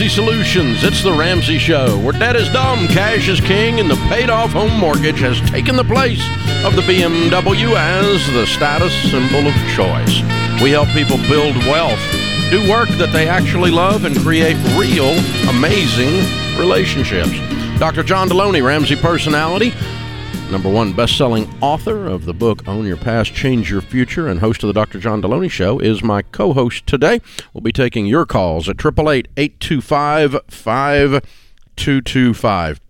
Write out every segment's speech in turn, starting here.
Ramsey Solutions. It's the Ramsey Show, where debt is dumb, cash is king, and the paid off home mortgage has taken the place of the BMW as the status symbol of choice. We help people build wealth, do work that they actually love, and create real, amazing relationships. Dr. John Delony, Ramsey personality, number one best-selling author of the book Own Your Past, Change Your Future, and host of the Dr. John Delony Show, is my co-host today. We'll be taking your calls at 888-825-5225.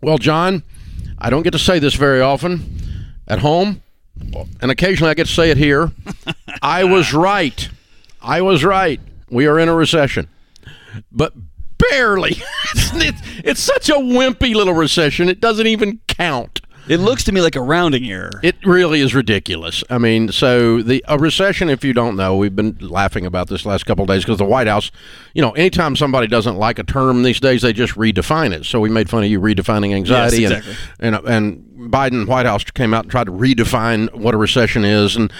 Well, John, I don't get to say this very often at home, and occasionally I get to say it here. I was right. I was right. We are in a recession. But barely. it's, it's such a wimpy little recession. It doesn't even count. It looks to me like a rounding error. It really is ridiculous. I mean, so the a recession, if you don't know, we've been laughing about this last couple of days because the White House, you know, anytime somebody doesn't like a term these days, they just redefine it. So we made fun of you redefining anxiety, Yes, exactly. and and and Biden White House came out and tried to redefine what a recession is, and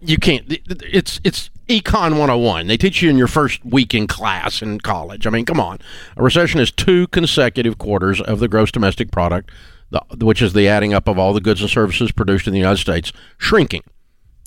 you can't. It's it's econ 101 they teach you in your first week in class in college i mean come on a recession is two consecutive quarters of the gross domestic product the, which is the adding up of all the goods and services produced in the united states shrinking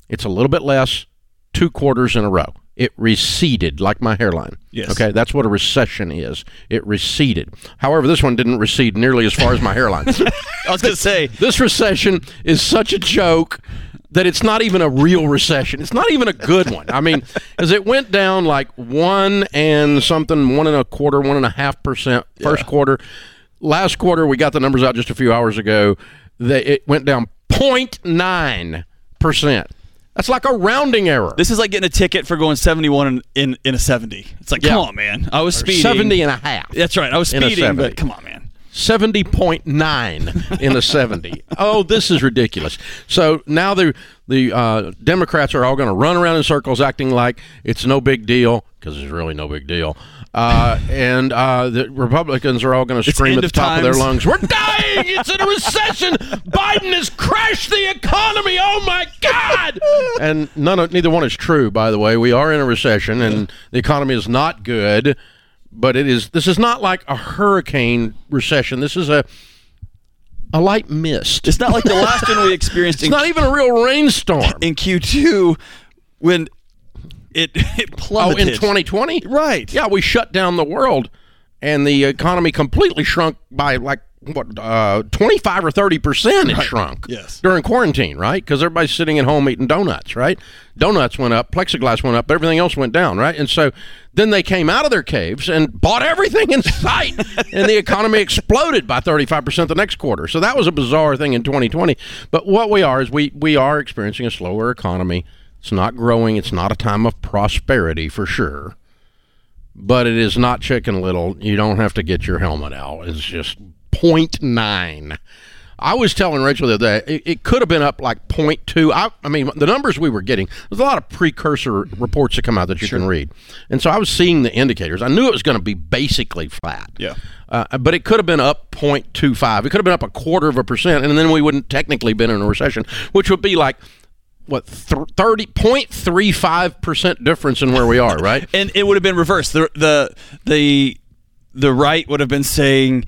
it's a little bit less two quarters in a row it receded like my hairline Yes. okay that's what a recession is it receded however this one didn't recede nearly as far as my hairline I was going to say, this recession is such a joke that it's not even a real recession. It's not even a good one. I mean, as it went down like one and something, one and a quarter, one and a half percent first quarter. Last quarter, we got the numbers out just a few hours ago. They, it went down 0.9 percent. That's like a rounding error. this is like getting a ticket for going 71 in, in, in a 70. It's like, Yeah. come on, man. I was speeding. 70 and a half. That's right. I was speeding, but come on, man. 70.9 in a 70. Oh, this is ridiculous. So now the the uh, Democrats are all going to run around in circles acting like it's no big deal because it's really no big deal. Uh, and uh, the Republicans are all going to scream at the of top of their lungs, "We're dying! It's in a recession! Biden has crashed the economy! Oh my God!" And none of neither one is true. By the way, we are in a recession, and the economy is not good but it is this is not like a hurricane recession this is a a light mist It's not like the last one we experienced it's in, not even a real rainstorm in Q2 when it, it oh in 2020 Right. yeah we shut down the world and the economy completely shrunk by like what uh 25 or 30 percent it shrunk Yes. during quarantine right? Because everybody's sitting at home eating donuts right? Donuts went up plexiglass went up everything else went down right? And so then they came out of their caves and bought everything in sight and the economy exploded by 35% the next quarter. So that was a bizarre thing in 2020 but what we are is we we are experiencing a slower economy it's not growing it's not a time of prosperity for sure but it is not chicken little. You don't have to get your helmet out. It's just 0.9. I was telling Rachel the other day, it, it could have been up like 0.2. I, I mean, the numbers we were getting, there's a lot of precursor reports that come out that you can read. And so I was seeing the indicators. I knew it was going to be basically flat. Yeah. Uh, but it could have been up 0.25. It could have been up a quarter of a percent, and then we wouldn't technically been in a recession, which would be like, what, th- 30, 0.35% difference in where we are, right? and it would have been reversed. The the the the right would have been saying,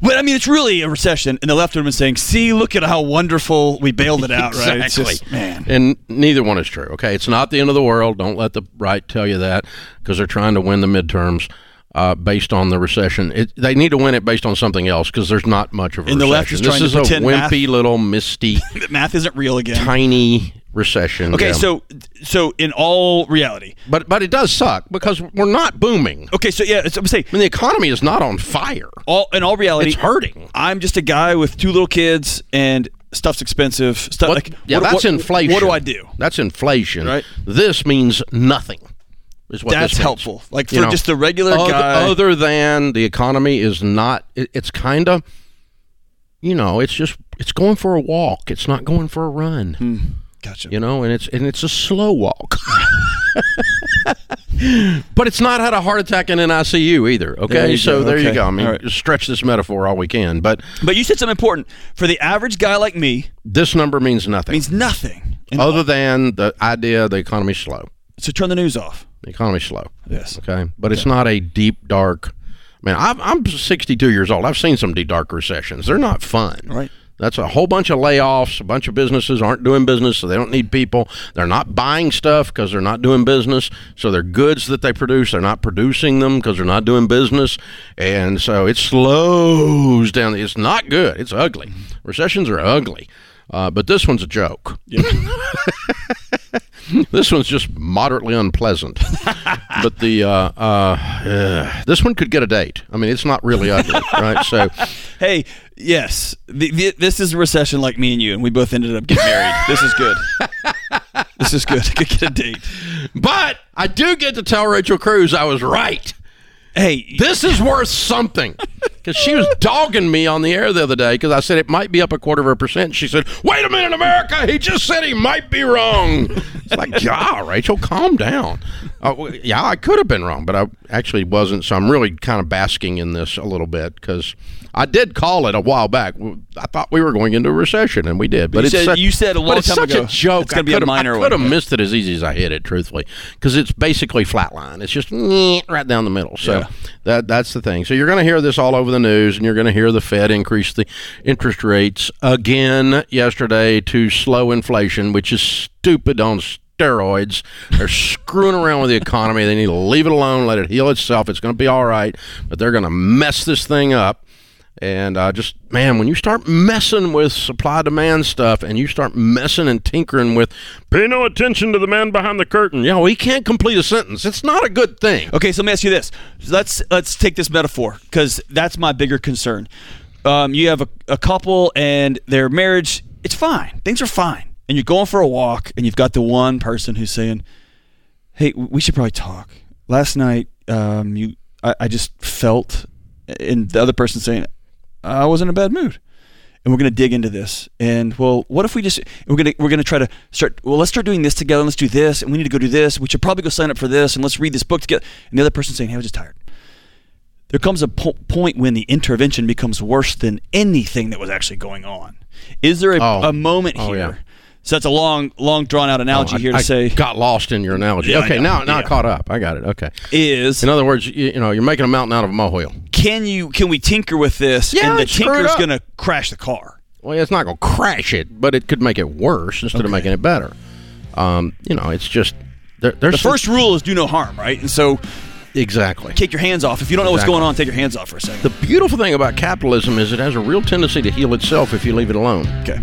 "Well, I mean, it's really a recession," and the left would have been saying, "See, look at how wonderful we bailed it out." Right? It's Exactly. just- man. And neither one is true. Okay, it's not the end of the world. Don't let the right tell you that because they're trying to win the midterms uh, based on the recession. It, they need to win it based on something else because there's not much of a And the recession. left is this to is a pretend math- wimpy little misty, Math isn't real again. tiny recession. Okay, Yeah. so so in all reality, but but it does suck because we're not booming. okay, so yeah, I'm saying I mean, the economy is not on fire. all in all reality, It's hurting. I'm just a guy with two little kids and stuff's expensive. Stuff What- like yeah, what- that's what- inflation. What do I do? That's inflation. Right. This means nothing. Is what That's helpful. Like for You know, just the regular other, guy. other than the economy is not. It, it's kind of, you know, it's just it's going for a walk. It's not going for a run. Hmm. Gotcha. You know, and it's and it's a slow walk. but it's not had a heart attack in an ICU either. Okay, There so go. there you go. I mean, All right. stretch this metaphor all we can, but But you said something important. For the average guy like me, this number means nothing. means nothing. Other than the idea the economy's slow. so turn the news off. The economy's slow. Yes. Okay, but it's not a deep dark. Man, I'm, I'm 62 years old. I've seen some deep dark recessions. They're not fun. Right. That's a whole bunch of layoffs. A bunch of businesses aren't doing business, so they don't need people. They're not buying stuff because they're not doing business. So their goods that they produce, they're not producing them because they're not doing business. And so it slows down. It's not good. It's ugly. Recessions are ugly. Uh, but this one's a joke. this one's just moderately unpleasant. but the uh, uh, uh, this one could get a date. I mean, it's not really ugly, right? So Hey, yes, the, the, this is a recession like me and you, and we both ended up getting married. this is good. this is good. I Could get a date. But I do get to tell Rachel Cruz I was right. Hey, This is worth something. Because she was dogging me on the air the other day because I said it might be up a quarter of a percent. She said, Wait a minute, America. He just said he might be wrong. It's like, yeah, Rachel, calm down. Uh, well, yeah, I could have been wrong, but I actually wasn't. So I'm really kind of basking in this a little bit because I did call it a while back. I thought we were going into a recession, and we did. But You it's said- such, you said a long it's time such ago a joke. it's gonna be a minor I one. could have missed it as easy as I hit it, truthfully, because it's basically flatline. It's just right down the middle. So Yeah. that that's the thing. So you're going to hear this all over the news, and you're going to hear the Fed increase the interest rates again yesterday to slow inflation, which is stupid on steroids. They're screwing around with the economy. They need to leave it alone, let it heal itself. It's going to be all right, but they're going to mess this thing up. And uh, just man, when you start messing with supply demand stuff, and you start messing and tinkering with, pay no attention to the man behind the curtain. Yeah, well, he can't complete a sentence. It's not a good thing. Okay, so let me ask you this. Let's let's take this metaphor because that's my bigger concern. Um, you have a, a couple and their marriage, it's fine. Things are fine. And you're going for a walk and you've got the one person who's saying, Hey, we should probably talk. Last night, um, you I, I just felt and the other person saying, I was in a bad mood. And we're gonna dig into this. And well, what if we just we're gonna we're gonna try to start well, let's start doing this together, let's do this, and we need to go do this. We should probably go sign up for this and let's read this book together. And the other person saying, Hey, I was just tired there comes a po- point when the intervention becomes worse than anything that was actually going on. Is there a, Oh. a moment Oh, here? yeah. So that's a long, long drawn out analogy I- here to I say got lost in your analogy. Yeah, okay, now now I caught up. I got it. Okay. is In other words, you, you know, you're making a mountain out of a molehill. can you can we tinker with this Yeah, and the tinker's going to crash the car? Well, it's not going to crash it, but it could make it worse instead of making it better. Um, you know, it's just there, there's The some- first rule is do no harm, right? And so exactly. take your hands off. If you don't know Exactly. what's going on, take your hands off for a second. The beautiful thing about capitalism is it has a real tendency to heal itself if you leave it alone. okay.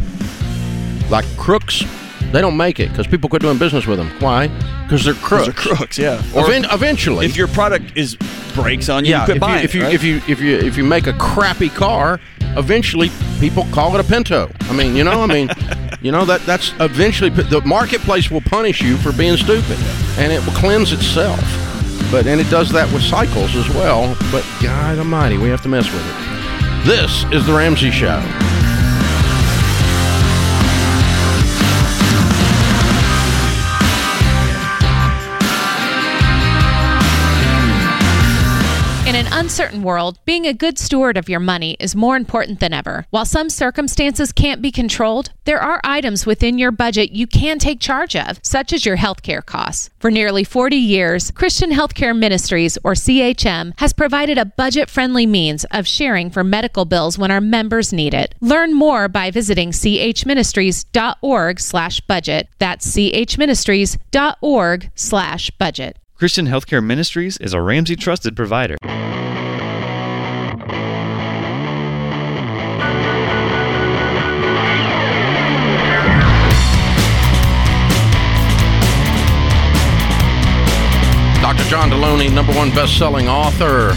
Like crooks, they don't make it because people quit doing business with them. Why? Because they're crooks. They're crooks, yeah. Or Even- eventually, if your product is breaks on you, yeah, you quit if you, buying if it, you right? if you if you if you make a crappy car, eventually people call it a Pinto. I mean, you know, I mean, you know that that's eventually the marketplace will punish you for being stupid, and it will cleanse itself. But and it does that with cycles as well. But God Almighty, we have to mess with it. This is the Ramsey Show. Uncertain world, being a good steward of your money is more important than ever. While some circumstances can't be controlled, there are items within your budget you can take charge of, such as your healthcare costs. For nearly 40 years, Christian Healthcare Ministries, or CHM, has provided a budget friendly means of sharing for medical bills when our members need it. Learn more by visiting chministries.org slash budget. That's chministries.org slash budget. Christian Healthcare Ministries is a Ramsey trusted provider. John Delony, number one best-selling author,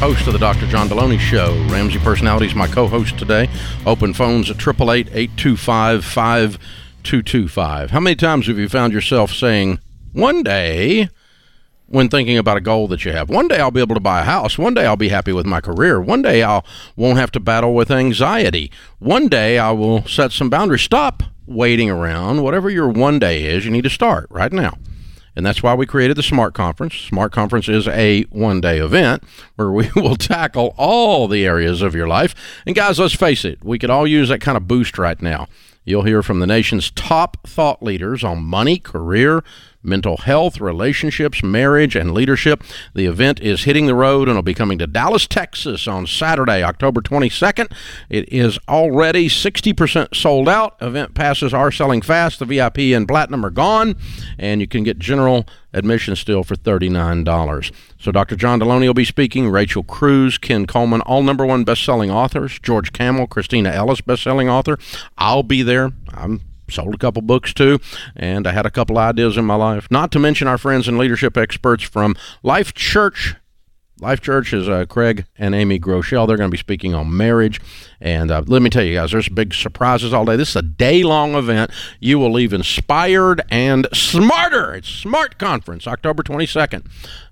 host of the Dr. John Delony Show. Ramsey Personality is my co-host today. Open phones at 888-825-5225. How many times have you found yourself saying, one day, when thinking about a goal that you have, one day I'll be able to buy a house. One day I'll be happy with my career. One day I won't have to battle with anxiety. One day I will set some boundaries. Stop waiting around. Whatever your one day is, you need to start right now. And that's why we created the Smart Conference. Smart Conference is a one day event where we will tackle all the areas of your life. And guys, let's face it, we could all use that kind of boost right now. You'll hear from the nation's top thought leaders on money, career, mental health, relationships, marriage, and leadership. The event is hitting the road and will be coming to Dallas, Texas on Saturday, October 22nd. It is already 60% sold out. Event passes are selling fast. The VIP and Platinum are gone, and you can get general admission still for $39. So Dr. John Delony will be speaking, Rachel Cruz, Ken Coleman, all number one best-selling authors, George Kamel, Christina Ellis, best-selling author. I'll be there. I'm sold a couple books too, and I had a couple ideas in my life. Not to mention our friends and leadership experts from Life Church. Life Church is uh, Craig and Amy Groeschel. They're going to be speaking on marriage. And uh, let me tell you guys, there's big surprises all day. This is a day long event. You will leave inspired and smarter. It's Smart Conference, October 22nd.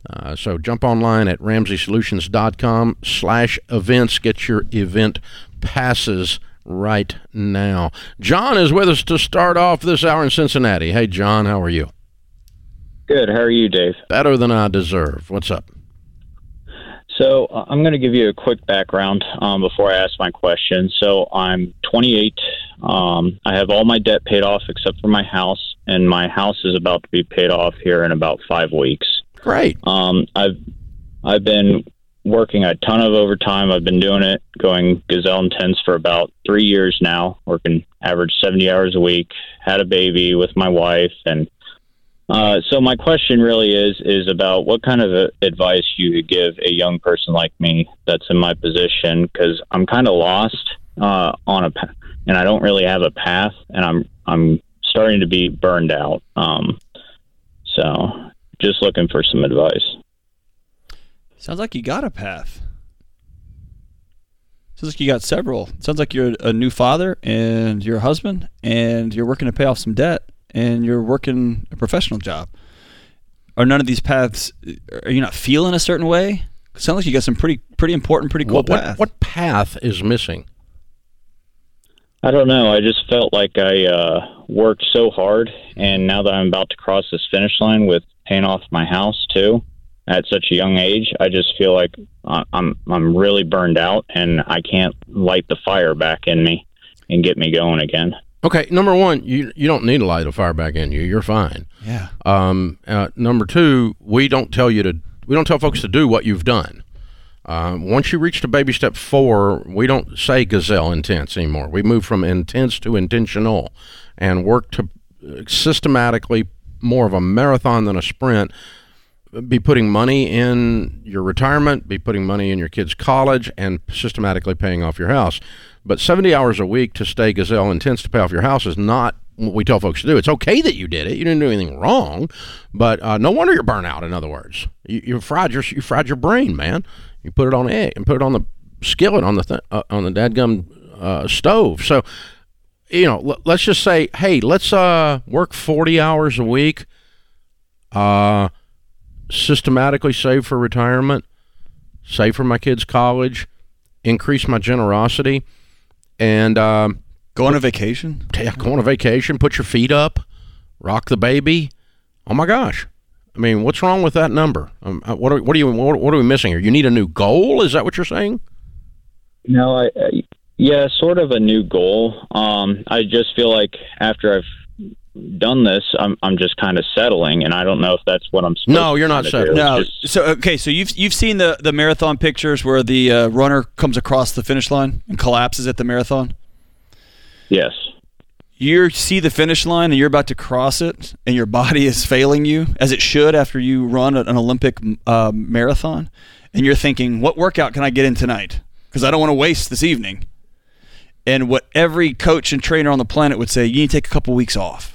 Uh, so jump online at ramseysolutions.com slash events. Get your event passes right now. John is with us to start off this hour in Cincinnati. Hey, John, how are you? Good. How are you, Dave? Better than I deserve. What's up? So uh, I'm going to give you a quick background um, before I ask my question. So I'm 28. Um, I have all my debt paid off except for my house, and my house is about to be paid off here in about five weeks. Great. Um, I've I've been working a ton of overtime. I've been doing it, going gazelle intense for about three years now, working average 70 hours a week. Had a baby with my wife, and uh, so my question really is is about what kind of uh, advice you could give a young person like me that's in my position because I'm kind of lost uh, on a and I don't really have a path, and I'm I'm starting to be burned out. Um, so just looking for some advice. Sounds like you got a path. Sounds like you got several. Sounds like you're a new father and you're a husband and you're working to pay off some debt and you're working a professional job. Are none of these paths? Are you not feeling a certain way? sounds like you got some pretty pretty important, pretty cool what, what, path. what path is missing? I don't know. I just felt like I uh, worked so hard, and now that I'm about to cross this finish line with paying off my house too, at such a young age, I just feel like I'm I'm really burned out, and I can't light the fire back in me and get me going again. Okay, number one, you you don't need to light a fire back in you. You're fine. Yeah. Um, uh, number two, we don't tell you to. We don't tell folks to do what you've done. Um, once you reach to baby step four, we don't say gazelle intense anymore. We move from intense to intentional, and work to uh, systematically more of a marathon than a sprint be putting money in your retirement, be putting money in your kids' college, and systematically paying off your house. But 70 hours a week to stay gazelle intense to pay off your house is not what we tell folks to do. It's okay that you did it; you didn't do anything wrong, but uh, no wonder you're burnt out. In other words, you, you fried your you fried your brain, man. You put it on egg and put it on the skillet on the th- uh, on the dadgum uh, stove. So, you know, l- let's just say, hey, let's uh, work 40 hours a week. Uh, systematically save for retirement, save for my kids' college, increase my generosity, and um, go on a vacation. Yeah, go on a vacation. Put your feet up, rock the baby. Oh my gosh! I mean, what's wrong with that number? Um, uh, what are what are you what, what are we missing here? You need a new goal. Is that what you're saying? No, I, I yeah, sort of a new goal. Um, I just feel like after I've done this, I'm I'm just kind of settling, and I don't know if that's what I'm. no, you're not settling. No. Just, so okay, so you've you've seen the the marathon pictures where the uh, runner comes across the finish line and collapses at the marathon. Yes. You see the finish line and you're about to cross it, and your body is failing you as it should after you run an Olympic uh, marathon, and you're thinking, "What workout can I get in tonight? Because I don't want to waste this evening." And what every coach and trainer on the planet would say, you need to take a couple weeks off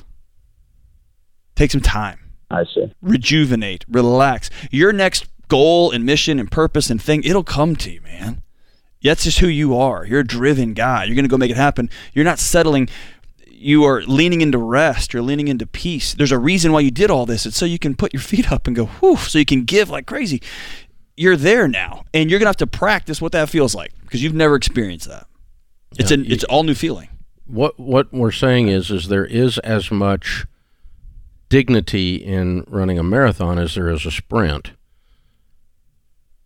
Take some time. I see. Rejuvenate, relax. Your next goal and mission and purpose and thing, it'll come to you, man. That's just who you are. You're a driven guy. You're going to go make it happen. You're not settling. You are leaning into rest. You're leaning into peace. There's a reason why you did all this. It's so you can put your feet up and go, whew, so you can give like crazy. You're there now, and you're going to have to practice what that feels like because you've never experienced that. It's yeah, an, it's all new feeling. What what we're saying is is there is as much dignity in running a marathon as there is a sprint.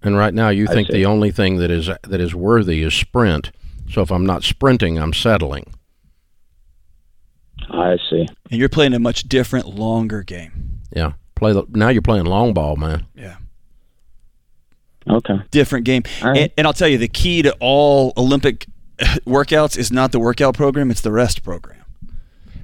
And right now, you think the only thing that is that is worthy is sprint. So if I'm not sprinting, I'm settling. I see. And you're playing a much different, longer game. Yeah, play the now you're playing long ball, man. Yeah. Okay. different game. All right. And, and I'll tell you, the key to all Olympic workouts is not the workout program; it's the rest program.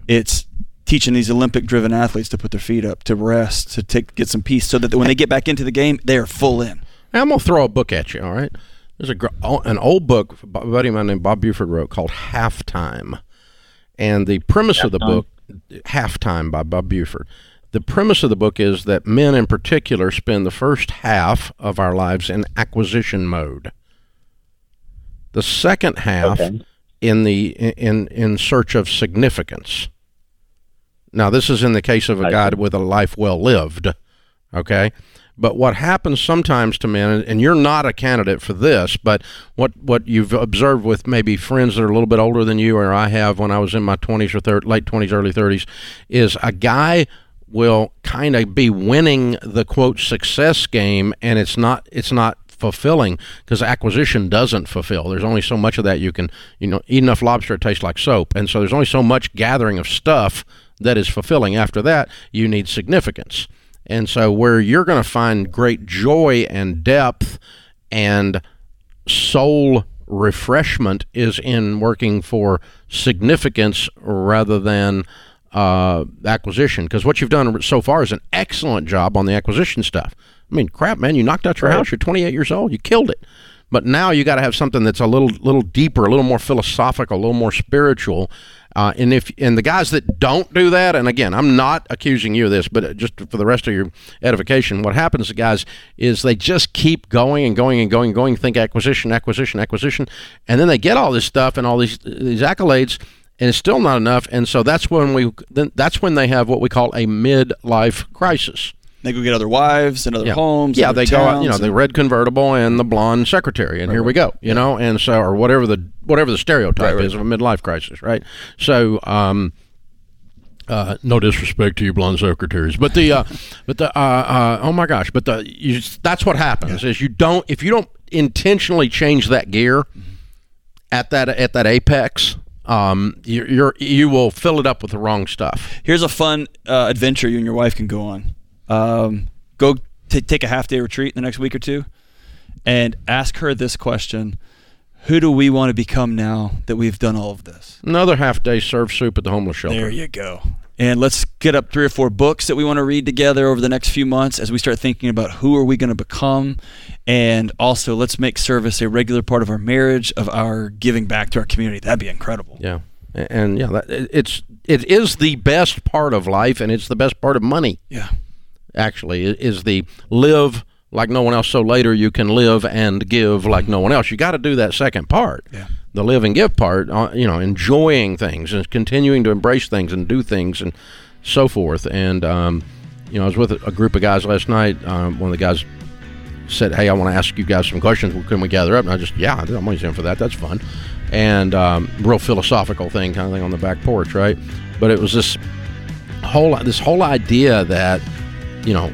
It's teaching these Olympic-driven athletes to put their feet up, to rest, to take get some peace, so that when they get back into the game, they are full in. Now, I'm gonna throw a book at you. All right, there's a oh, an old book a buddy of mine named Bob Buford wrote called Halftime, and the premise of the book, Halftime by Bob Buford. The premise of the book is that men, in particular, spend the first half of our lives in acquisition mode. The second half Okay. in the in in search of significance. Now, this is in the case of a guy with a life well lived. Okay. But what happens sometimes to men, and you're not a candidate for this, but what, what you've observed with maybe friends that are a little bit older than you, or I have when I was in my 20s or thir- late 20s, early 30s, is a guy will kind of be winning the quote success game, and it's not it's not fulfilling because acquisition doesn't fulfill. There's only so much of that you can, you know, eat enough lobster it tastes like soap, and so there's only so much gathering of stuff that is fulfilling. After that, you need significance. And so, where you're going to find great joy and depth and soul refreshment is in working for significance rather than uh, acquisition. Because what you've done so far is an excellent job on the acquisition stuff. I mean, crap, man, you knocked out your house. You're 28 years old. You killed it. But now you got to have something that's a little, little deeper, a little more philosophical, a little more spiritual. Uh, and if and the guys that don't do that, and again, I'm not accusing you of this, but just for the rest of your edification, what happens to guys is they just keep going and going and going and going, think acquisition, acquisition, acquisition, and then they get all this stuff and all these these accolades, and it's still not enough. And so that's when we then that's when they have what we call a midlife crisis. They go get other wives and other Yeah. homes. Yeah, they go out, you know, the red convertible and the blonde secretary, and here we go, you know, and so or whatever the whatever the stereotype Right, right. is of a midlife crisis, right? So, um, uh, no disrespect to you blonde secretaries, but the uh, but the uh, uh, oh my gosh, but the you, that's what happens is you don't if you don't intentionally change that gear at that at that apex, um, you're, you're you will fill it up with the wrong stuff. Here's a fun uh, adventure you and your wife can go on. Um, go t- take a half day retreat in the next week or two, and ask her this question: Who do we want to become now that we've done all of this? Another half day serve soup at the homeless shelter. There you go. And let's get up three or four books that we want to read together over the next few months as we start thinking about who are we going to become, and also let's make service a regular part of our marriage, of our giving back to our community. That'd be incredible. Yeah, and yeah, that, it's it is the best part of life, and it's the best part of money. Yeah. Actually, is the live like no one else. So later you can live and give like no one else. You got to do that second part. Yeah. The live and give part. Uh, you know, enjoying things and continuing to embrace things and do things and so forth. And um, you know, I was with a, a group of guys last night. Um, one of the guys said, "Hey, I want to ask you guys some questions. Can we gather up?" And I just, "Yeah, I'm always in for that. That's fun." And um, real philosophical thing, kind of thing on the back porch, right? But it was this whole this whole idea that you know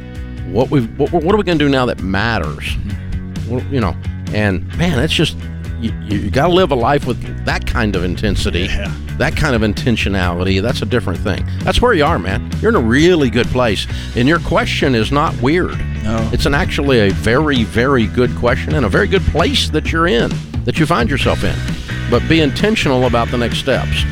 what we what, what are we going to do now that matters? Mm-hmm. Well, you know, and man, it's just you, you got to live a life with that kind of intensity, that kind of intentionality. That's a different thing. That's where you are, man. You're in a really good place, and your question is not weird. No. It's an actually a very, very good question and a very good place that you're in, that you find yourself in. But be intentional about the next steps.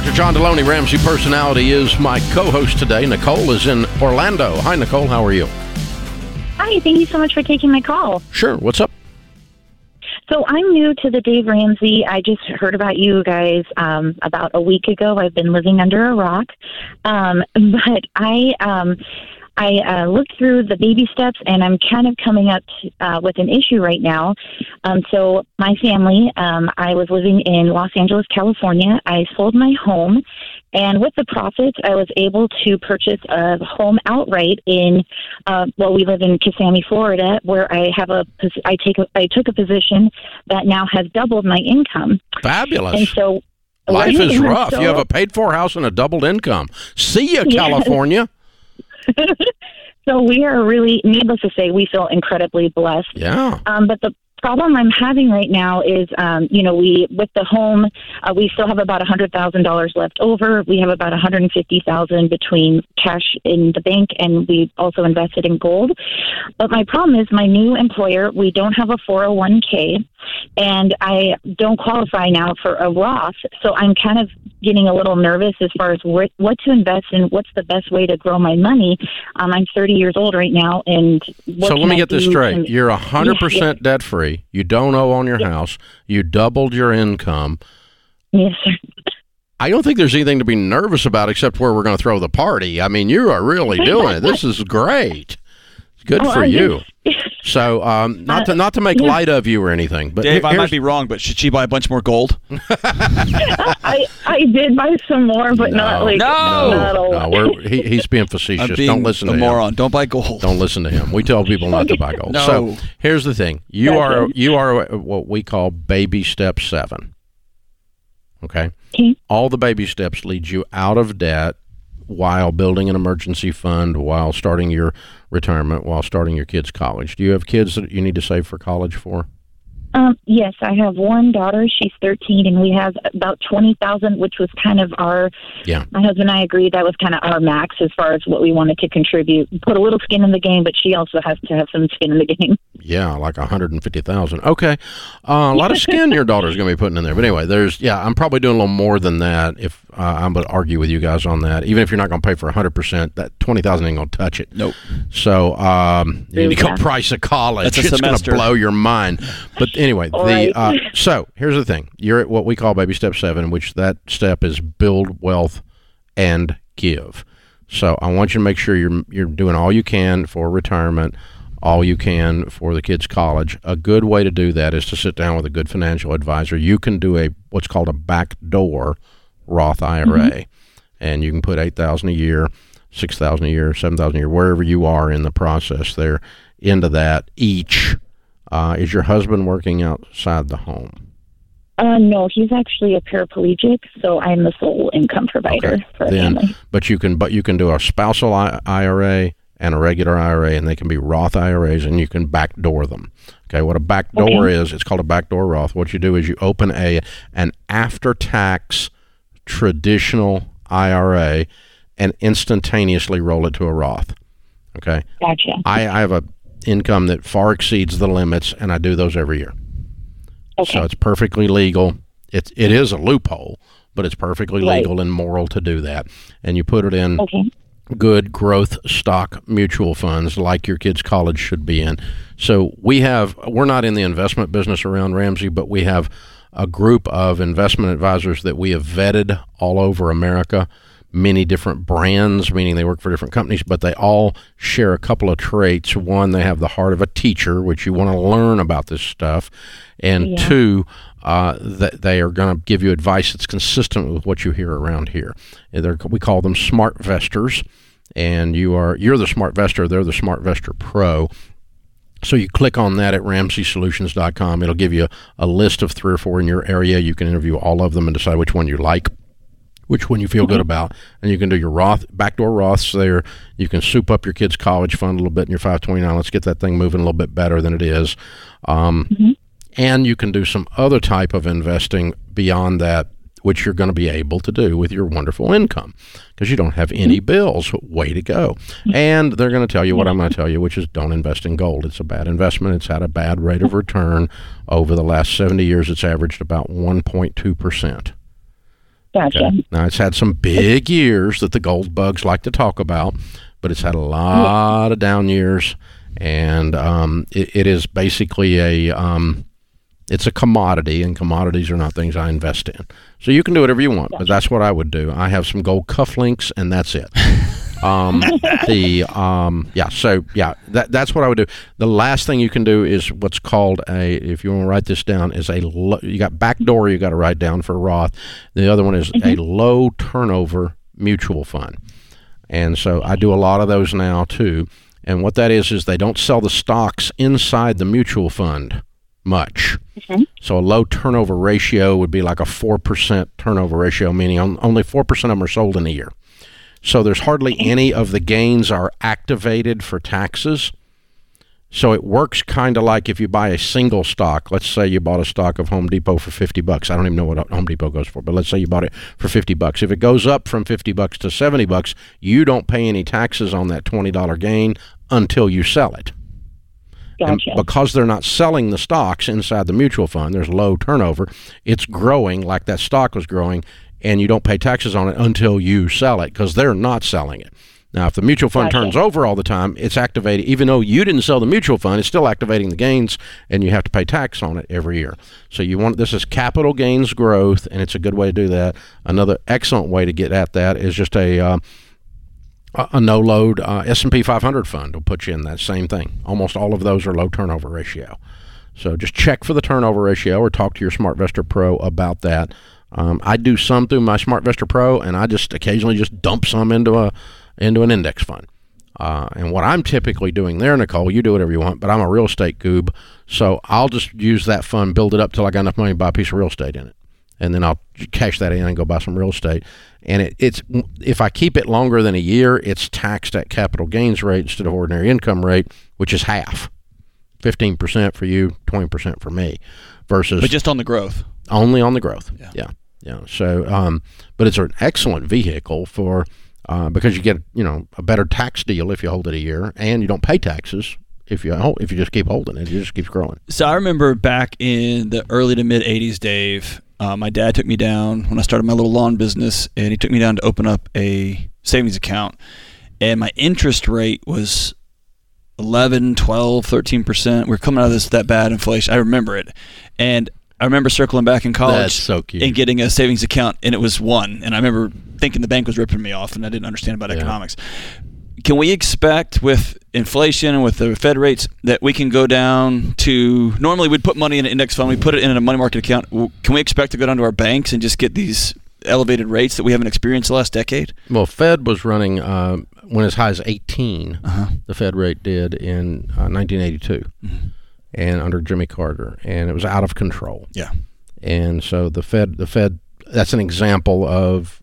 Dr. John Delony, Ramsey Personality, is my co host today. Nicole is in Orlando. Hi, Nicole. How are you? Hi, thank you so much for taking my call. Sure. What's up? So I'm new to the Dave Ramsey. I just heard about you guys um, about a week ago. I've been living under a rock, um, but I um, I uh, looked through the baby steps, and I'm kind of coming up to, uh, with an issue right now. Um, so my family, um, I was living in Los Angeles, California. I sold my home, And with the profits, I was able to purchase a home outright in, uh, well, we live in Kissimmee, Florida, where I have a, I take, a, I took a position that now has doubled my income. Fabulous. And so, Life right? is rough. so- you have a paid for house and a doubled income. See ya, Yes. California. So we are really, needless to say, we feel incredibly blessed. Yeah. Um, but the problem I'm having right now is, um, you know, we with the home, uh, we still have about a hundred thousand dollars left over. We have about a hundred and fifty thousand between cash in the bank, and we also invested in gold. But my problem is, my new employer, we don't have a 401k, and I don't qualify now for a Roth. So I'm kind of getting a little nervous as far as what, what to invest in. What's the best way to grow my money? Um, I'm 30 years old right now, and what So let me I get this straight. to- You're a hundred Yeah, percent debt free. You don't owe on your house. You doubled your income. Yes, sir. I don't think there's anything to be nervous about except where we're going to throw the party. I mean, you are really doing it. This is great. It's good Oh, for I you. So, um, not to not to make yeah. light of you or anything, but Dave, I might be wrong, but should she buy a bunch more gold? I I did buy some more, but not like No! not a No, we're, he, he's being facetious. Being Don't listen a to him. moron. Don't buy gold. Don't listen to him. We tell people not to buy gold. No. So here's the thing: you Gotcha. are you are what we call baby step seven. Okay. Okay. All the baby steps lead you out of debt while building an emergency fund, while starting your retirement, while starting your kids' college. Do you have kids that you need to save for college for? Um, yes, I have one daughter. She's 13, and we have about 20,000, which was kind of our. Yeah. My husband and I agreed that was kind of our max as far as what we wanted to contribute. Put a little skin in the game, but she also has to have some skin in the game. Yeah, like a hundred and fifty thousand. Okay, uh, a lot of skin your daughter's going to be putting in there. But anyway, there's yeah, I'm probably doing a little more than that. If uh, I'm going to argue with you guys on that, even if you're not going to pay for hundred percent, that twenty thousand ain't going to touch it. Nope. So um, you need to go Yeah. price of college. That's a it's going to blow your mind. But anyway, the Right. uh, so here's the thing: you're at what we call baby step seven, which that step is build wealth and give. So I want you to make sure you're you're doing all you can for retirement, all you can for the kids' college. A good way to do that is to sit down with a good financial advisor. You can do a what's called a backdoor Roth IRA, and you can put eight thousand a year, six thousand a year, seven thousand a year, wherever you are in the process there, into that each. Uh, is your husband working outside the home? Uh, no, he's actually a paraplegic, so I'm the sole income provider Okay. for Then- family. but you can but you can do a spousal I- IRA and a regular IRA, and they can be Roth IRAs, and you can backdoor them. Okay, what a backdoor is, it's called a backdoor Roth. What you do is you open a an after tax traditional IRA and instantaneously roll it to a Roth. Okay, Gotcha. I, I have a income that far exceeds the limits, and I do those every year. Okay. So it's perfectly legal. It it is a loophole, but it's perfectly Right. legal and moral to do that. And you put it in Okay. good growth stock mutual funds like your kids' college should be in. So we have we're not in the investment business around Ramsey, but we have a group of investment advisors that we have vetted all over America, many different brands, meaning they work for different companies, but they all share a couple of traits. One, they have the heart of a teacher, which you want to learn about this stuff, and Yeah. two, uh, that they are going to give you advice that's consistent with what you hear around here. They're, we call them SmartVestors, and you are you're the smart vestor. They're the SmartVestor Pro. So you click on that at RamseySolutions.com. It'll give you a list of three or four in your area. You can interview all of them and decide which one you like, which one you feel good about, and you can do your Roth backdoor Roths there. You can soup up your kids' college fund a little bit in your 529. Let's get that thing moving a little bit better than it is. Um, And you can do some other type of investing beyond that, which you're going to be able to do with your wonderful income because you don't have any bills. Way to go. And they're going to tell you what I'm going to tell you, which is don't invest in gold. It's a bad investment. It's had a bad rate of return. Over the last 70 years, it's averaged about 1.2%. Gotcha. Okay. Now, it's had some big years that the gold bugs like to talk about, but it's had a lot of down years, and um, it, it is basically a um, it's a commodity, and commodities are not things I invest in. So you can do whatever you want, but that's what I would do. I have some gold cufflinks, and that's it. Um, the um, yeah, so yeah, that that's what I would do. The last thing you can do is what's called a. If you want to write this down, is a lo- you got backdoor you got to write down for Roth. The other one is a low turnover mutual fund, and so I do a lot of those now too. And what that is is they don't sell the stocks inside the mutual fund much. Mm-hmm. So a low turnover ratio would be like a 4% turnover ratio, meaning on, only 4% of them are sold in a year. So there's hardly mm-hmm. any of the gains are activated for taxes. So it works kind of like if you buy a single stock. Let's say you bought a stock of Home Depot for 50 bucks. I don't even know what Home Depot goes for, but let's say you bought it for 50 bucks. If it goes up from 50 bucks to 70 bucks, you don't pay any taxes on that $20 gain until you sell it. And Gotcha. because they're not selling the stocks inside the mutual fund, there's low turnover. It's growing like that stock was growing, and you don't pay taxes on it until you sell it because they're not selling it. Now, if the mutual fund Gotcha. turns over all the time, it's activated. Even though you didn't sell the mutual fund, it's still activating the gains, and you have to pay tax on it every year. So you want this is capital gains growth, and it's a good way to do that. Another excellent way to get at that is just a uh, a, a no load uh, S&P 500 fund will put you in that same thing. Almost all of those are low turnover ratio. So just check for the turnover ratio or talk to your SmartVestor Pro about that. Um, I do some through my SmartVestor Pro, and I just occasionally just dump some into a into an index fund. Uh, and what I'm typically doing there, Nicole, you do whatever you want, but I'm a real estate goob, so I'll just use that fund, build it up till I got enough money to buy a piece of real estate in it, and then I'll cash that in and go buy some real estate. And it, it's if I keep it longer than a year, it's taxed at capital gains rate instead of ordinary income rate, which is half, fifteen percent for you, twenty percent for me, versus But just on the growth. only on the growth. Yeah. Yeah, yeah. So, um, but it's an excellent vehicle for uh, because you get you know a better tax deal if you hold it a year, and you don't pay taxes if you hold, if you just keep holding it. It just keeps growing. So I remember back in the early to mid 80s, Dave, uh, my dad took me down when I started my little lawn business, and he took me down to open up a savings account. And my interest rate was 11, 12, 13%. We are coming out of this that bad inflation. I remember it. And I remember circling back in college so and getting a savings account, and it was one. And I remember thinking the bank was ripping me off, and I didn't understand about Yeah. economics. Can we expect with inflation and with the Fed rates that we can go down to normally we'd put money in an index fund, we put it in a money market account. Can we expect to go down to our banks and just get these elevated rates that we haven't experienced the last decade? Well, Fed was running uh, when as high as 18. The Fed rate did in uh, 1982, and under Jimmy Carter, and it was out of control. Yeah. And so the Fed, the Fed, that's an example of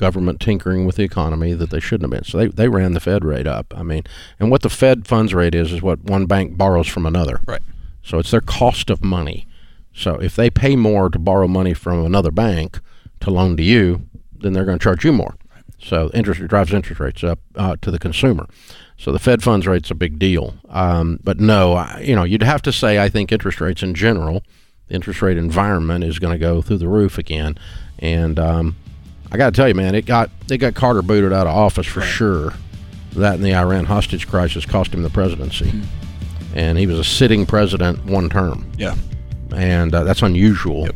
government tinkering with the economy that they shouldn't have been. So they, they ran the Fed rate up. I mean, and what the Fed funds rate is is what one bank borrows from another. Right. So it's their cost of money. So if they pay more to borrow money from another bank to loan to you, then they're going to charge you more. So interest drives interest rates up uh, to the consumer. So the Fed funds rate's a big deal. Um, but no, I, you know, you'd have to say I think interest rates in general, the interest rate environment is going to go through the roof again. And um, I got to tell you, man, it got it got Carter booted out of office for sure. That and the Iran hostage crisis cost him the presidency, and he was a sitting president one term Yeah. and uh, that's unusual.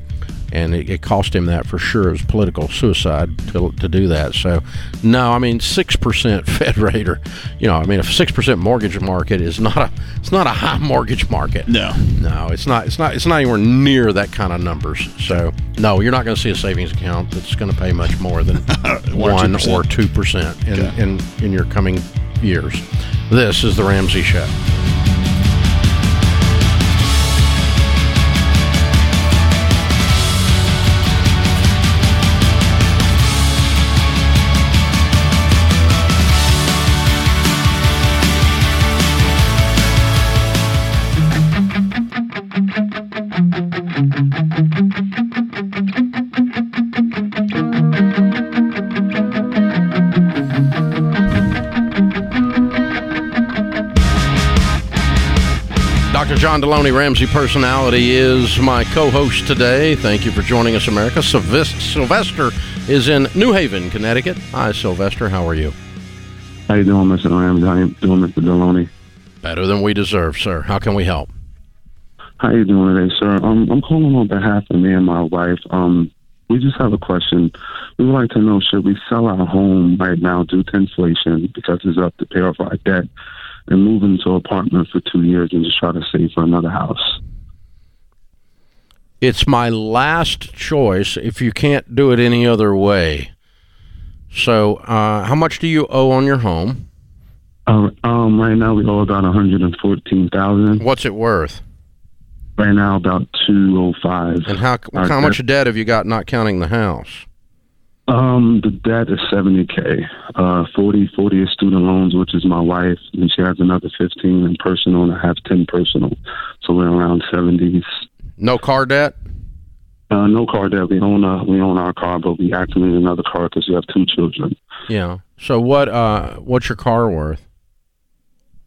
And it, it cost him that for sure. It was political suicide to, to do that. So, no, I mean six percent Fed rate, or you know, I mean a six percent mortgage market is not a it's not a high mortgage market. No. no, it's not. It's not. It's not anywhere near that kind of numbers. So, no, you're not going to see a savings account that's going to pay much more than One or 2%. two percent in, Okay. in in your coming years. This is the Ramsey Show. John Delony, Ramsey Personality, is my co host today. Thank you for joining us, America. Sylvester, is in New Haven, Connecticut. Hi, Sylvester. How are you? How you doing, Mr. Ramsey? How you doing, Mr. Delony? Better than we deserve, sir. How can we help? How you doing today, sir? Um, I'm calling on behalf of me and my wife. Um, we just have a question. We would like to know should we sell our home right now due to inflation because it's up to pay off our debt and move into an apartment for two years and just try to save for another house? It's my last choice if you can't do it any other way. So, uh, how much do you owe on your home? Uh, um, right now we owe about one hundred and fourteen thousand. What's it worth? Right now about two oh five. And how how much debt- debt have you got, not counting the house? Um, the debt is seventy k. Uh, 40, 40 is student loans, which is my wife, and she has another fifteen in personal, and I have ten personal. So we're around seventies. No car debt. Uh, no car debt. We own a, we own our car, but we actually need another car because we have two children. Yeah. So what? Uh, what's your car worth?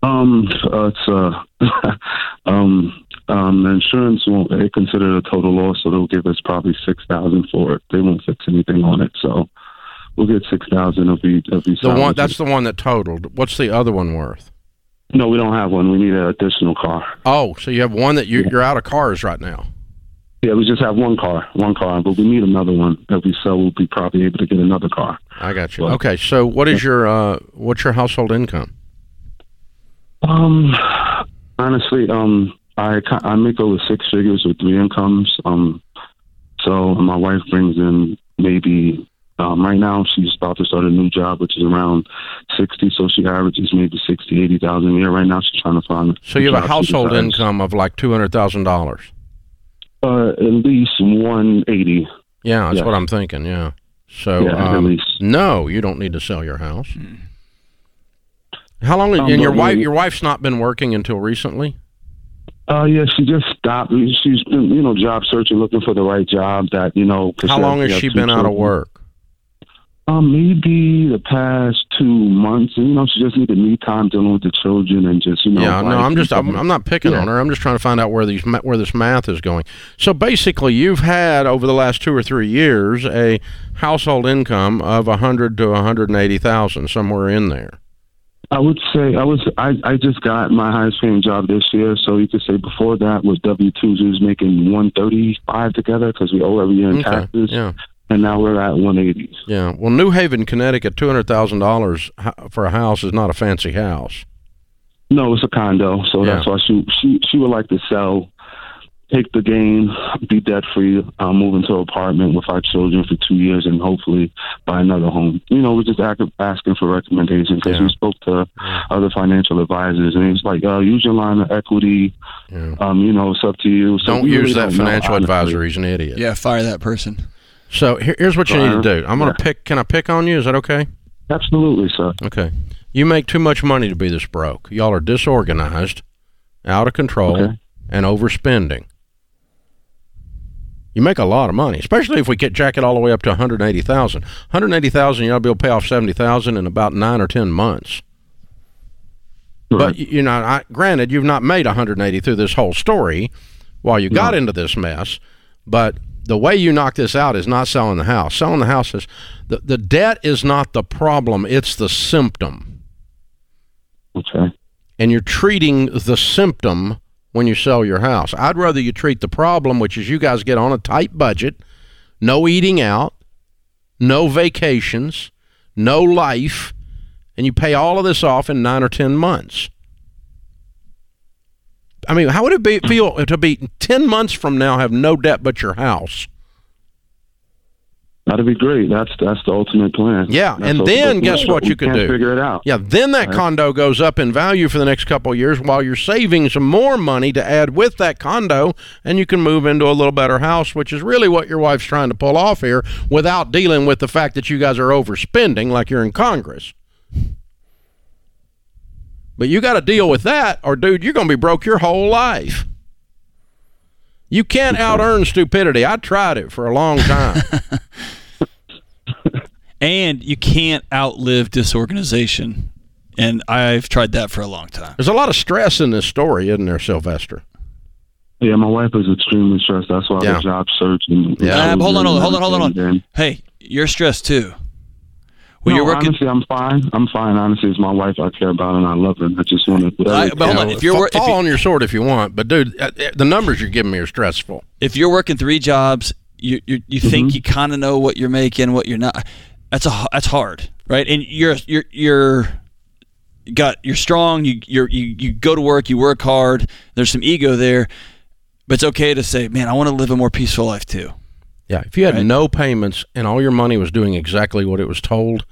Um, uh, it's uh, um, um, the insurance won't. They consider it a total loss, so they'll give us probably six thousand for it. They won't fix anything on it, so we'll get six thousand if we if we. The one that's the one that totaled. What's the other one worth? no, we don't have one. We need an additional car. Oh, so you have one that you, you're out of cars right now. Yeah, we just have one car, one car, but we need another one. If we sell, we'll be probably able to get another car. I got you. Well- Okay, so what is your uh, what's your household income? Um, honestly, um, I I make over six figures with three incomes. Um, so my wife brings in maybe um, right now she's about to start a new job, which is around sixty. So she averages maybe sixty, eighty thousand a year. Right now she's trying to find. So you have a household income of like two hundred thousand dollars. Uh, at least one eighty. Yeah, that's Yes. what I'm thinking. Yeah. So Yeah, at um, least. no, you don't need to sell your house. How long? Um, and your wife, your wife's not been working until recently. Uh, yeah, she just stopped. She's been, you know, job searching, looking for the right job that you know. How long has has she been out of work? Um, maybe the past two months. You know, she just needed me time dealing with the children and just you know. yeah, no, I'm just, I'm. I'm not picking Yeah. on her. I'm just trying to find out where these, where this math is going. So basically, you've had over the last two or three years a household income of a hundred to a hundred and eighty thousand, somewhere in there. I would say I was. I I just got my highest paying job this year, so you could say before that was W twos. We was making one thirty five together because we owe every year in Okay. taxes, Yeah. and now we're at one eighty. Yeah. Well, New Haven, Connecticut, two hundred thousand dollars for a house is not a fancy house. No, it's a condo, so Yeah. that's why she she she would like to sell, take the game, be debt free, uh, move into an apartment with our children for two years, and hopefully buy another home. You know, we're just ask, asking for recommendations because Yeah. we spoke to other financial advisors, and it's like, uh, use your line of equity. Yeah. Um, you know, it's up to you. So Don't we use really that don't financial honestly. advisor. He's an idiot. Yeah, fire that person. So here, here's what you need to do. I'm going to Yeah. pick. Can I pick on you? Is that okay? Absolutely, sir. Okay. You make too much money to be this broke. Y'all are disorganized, out of control, Okay. and overspending. You make a lot of money, especially if we get jack it all the way up to 180,000. 180,000, you'll be able to pay off 70,000 in about 9 or 10 months. But Right. y- you know, I, granted, you've not made 180 through this whole story while you got into this mess. But the way you knock this out is not selling the house. Selling the house is the the debt is not the problem; it's the symptom, Okay. and you're treating the symptom when you sell your house. I'd rather you treat the problem, which is you guys get on a tight budget, no eating out, no vacations, no life, and you pay all of this off in nine or ten months. I mean, how would it be feel to be ten months from now have no debt but your house? That'd be great. That's that's the ultimate plan. Yeah, That's and then guess plan, what you could can't do? Figure it out. Yeah, then that Right. condo goes up in value for the next couple of years while you're saving some more money to add with that condo, and you can move into a little better house, which is really what your wife's trying to pull off here without dealing with the fact that you guys are overspending like you're in Congress. But you got to deal with that, or dude, you're going to be broke your whole life. You can't out earn stupidity. I tried it for a long time. And you can't outlive disorganization. And I've tried that for a long time. There's a lot of stress in this story, isn't there, Sylvester? Yeah, my wife is extremely stressed. That's why Yeah. the job search and Yeah. Uh, hold on, hold on, hold on, hold on, hold And- on. Hey, you're stressed too. When no, you're working, honestly, I'm fine. I'm fine. Honestly, it's my wife I care about and I love her. I just want to. I- but hold on, if you're Fa- wor- if fall on your sword if you want, but dude, uh, uh, the numbers you're giving me are stressful. if you're working three jobs, you you, you think you kind of know what you're making, what you're not. That's a h- that's hard, right? And you're you're you're got you're strong. You you're, you you go to work. You work hard. There's some ego there, but it's okay to say, man, I want to live a more peaceful life too. Yeah, if you had Right. no payments and all your money was doing exactly what it was told,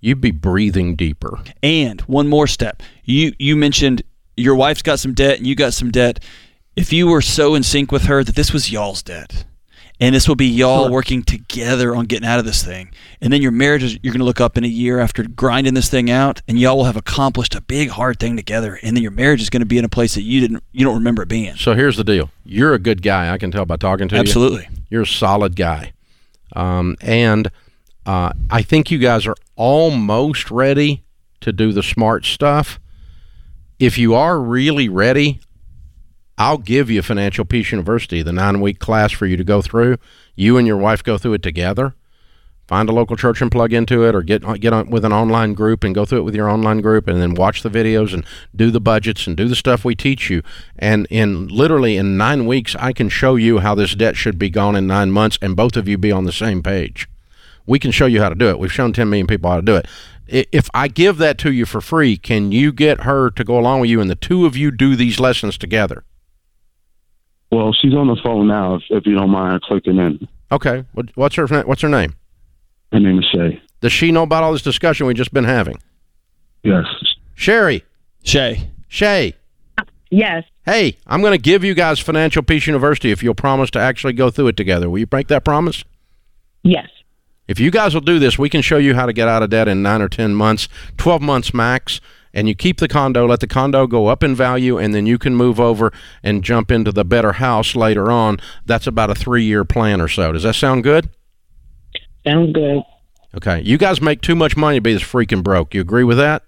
you'd be breathing deeper. And one more step. You you mentioned your wife's got some debt and you got some debt. If you were so in sync with her that this was y'all's debt. And this will be y'all working together on getting out of this thing. And then your marriage is you're gonna look up in a year after grinding this thing out and y'all will have accomplished a big hard thing together. And then your marriage is gonna be in a place that you didn't you don't remember it being. So here's the deal: you're a good guy. I can tell by talking to you. Absolutely. You're a solid guy, um, and uh, I think you guys are almost ready to do the smart stuff. If you are really ready, I'll give you Financial Peace University, the nine week class for you to go through. You and your wife go through it together. Find a local church and plug into it, or get get on with an online group and go through it with your online group, and then watch the videos and do the budgets and do the stuff we teach you. And in literally in nine weeks, I can show you how this debt should be gone in nine months, and both of you be on the same page. We can show you how to do it. We've shown 10 million people how to do it. If I give that to you for free, can you get her to go along with you, and the two of you do these lessons together? Well, she's on the phone now. If, if you don't mind clicking in, Okay. What, what's her What's her name? her name is Shay. Does she know about all this discussion we've just been having? Yes. Sherry, Shay. Shay, Yes. hey, I'm going to give you guys Financial Peace University if you'll promise to actually go through it together. Will you make that promise? Yes. If you guys will do this, we can show you how to get out of debt in nine or 10 months, 12 months max. And you keep the condo, let the condo go up in value, and then you can move over and jump into the better house later on. That's about a three year plan or so. Does that sound good? Sounds good. Okay. You guys make too much money to be this freaking broke. You agree with that?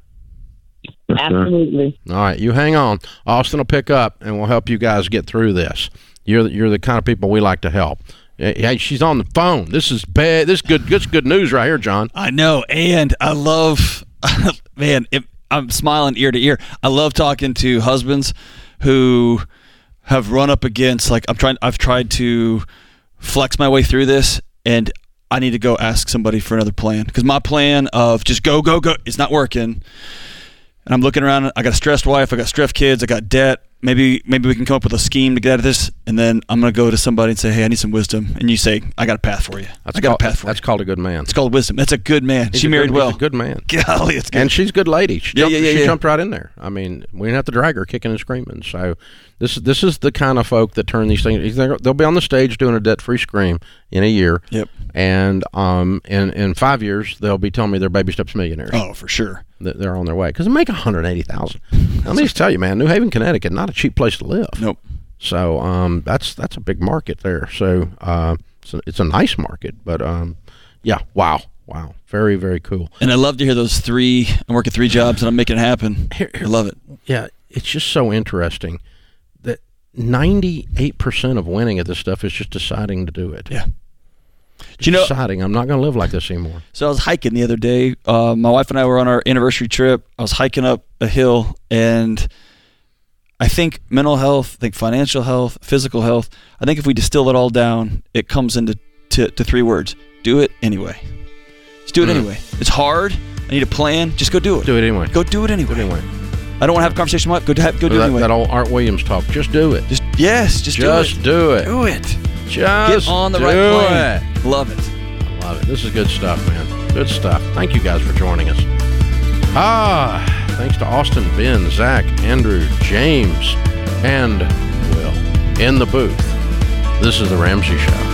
Absolutely. All right, you hang on. Austin will pick up, and we'll help you guys get through this. You're the, you're the kind of people we like to help. Hey, hey, she's on the phone. This is bad. This is good. This is good news right here, John. I know, and I love, man. It, I'm smiling ear to ear. I love talking to husbands who have run up against like I'm trying. I've tried to flex my way through this, and I need to go ask somebody for another plan because my plan of just go go go is not working. And I'm looking around. I got a stressed wife. I got stressed kids. I got debt. Maybe maybe we can come up with a scheme to get out of this. And then I'm gonna go to somebody and say, Hey, I need some wisdom. And you say, I got a path for you. That's I got called, a path for That's you. called a good man. It's called wisdom. That's a good man. He's she married good, well. Good man. Golly, it's good. And she's a good lady. She, Yeah, jumped, yeah, yeah, she yeah. jumped right in there. I mean, we didn't have to drag her kicking and screaming. So this is this is the kind of folk that turn these things. They'll be on the stage doing a debt free scream in a year. Yep. And um, in in five years, they'll be telling me they're baby steps millionaires. oh, for sure. They're on their way because they make 180,000. Let me just tell you, man, New Haven, Connecticut, not a cheap place to live. Nope. So um, that's that's a big market there. So uh, it's, a, it's a nice market, but um, yeah, wow, wow, very very cool. And I love to hear those three. I'm working three jobs and I'm making it happen. Here- I love it. Yeah, it's just so interesting that 98% of winning at this stuff is just deciding to do it. Yeah. Do you know? deciding I'm not going to live like this anymore. So I was hiking the other day. Uh, my wife and I were on our anniversary trip. I was hiking up a hill, and I think mental health, I think financial health, physical health. I think if we distill it all down, it comes into to, to three words: do it anyway. Just do it Mm. anyway. It's hard. I need a plan. Just go do it. Do it anyway. Go do it anyway. Do it anyway. I don't want to have a conversation with my wife. Go, have, go do it anyway. that old Art Williams talk. Just do it. just yes, just, Just do it. do it. Do it. Just Get on the right it. plane. Love it. I love it. This is good stuff, man. Good stuff. Thank you guys for joining us. Ah, thanks to Austin, Ben, Zach, Andrew, James, and Will in the booth. This is the Ramsey Show.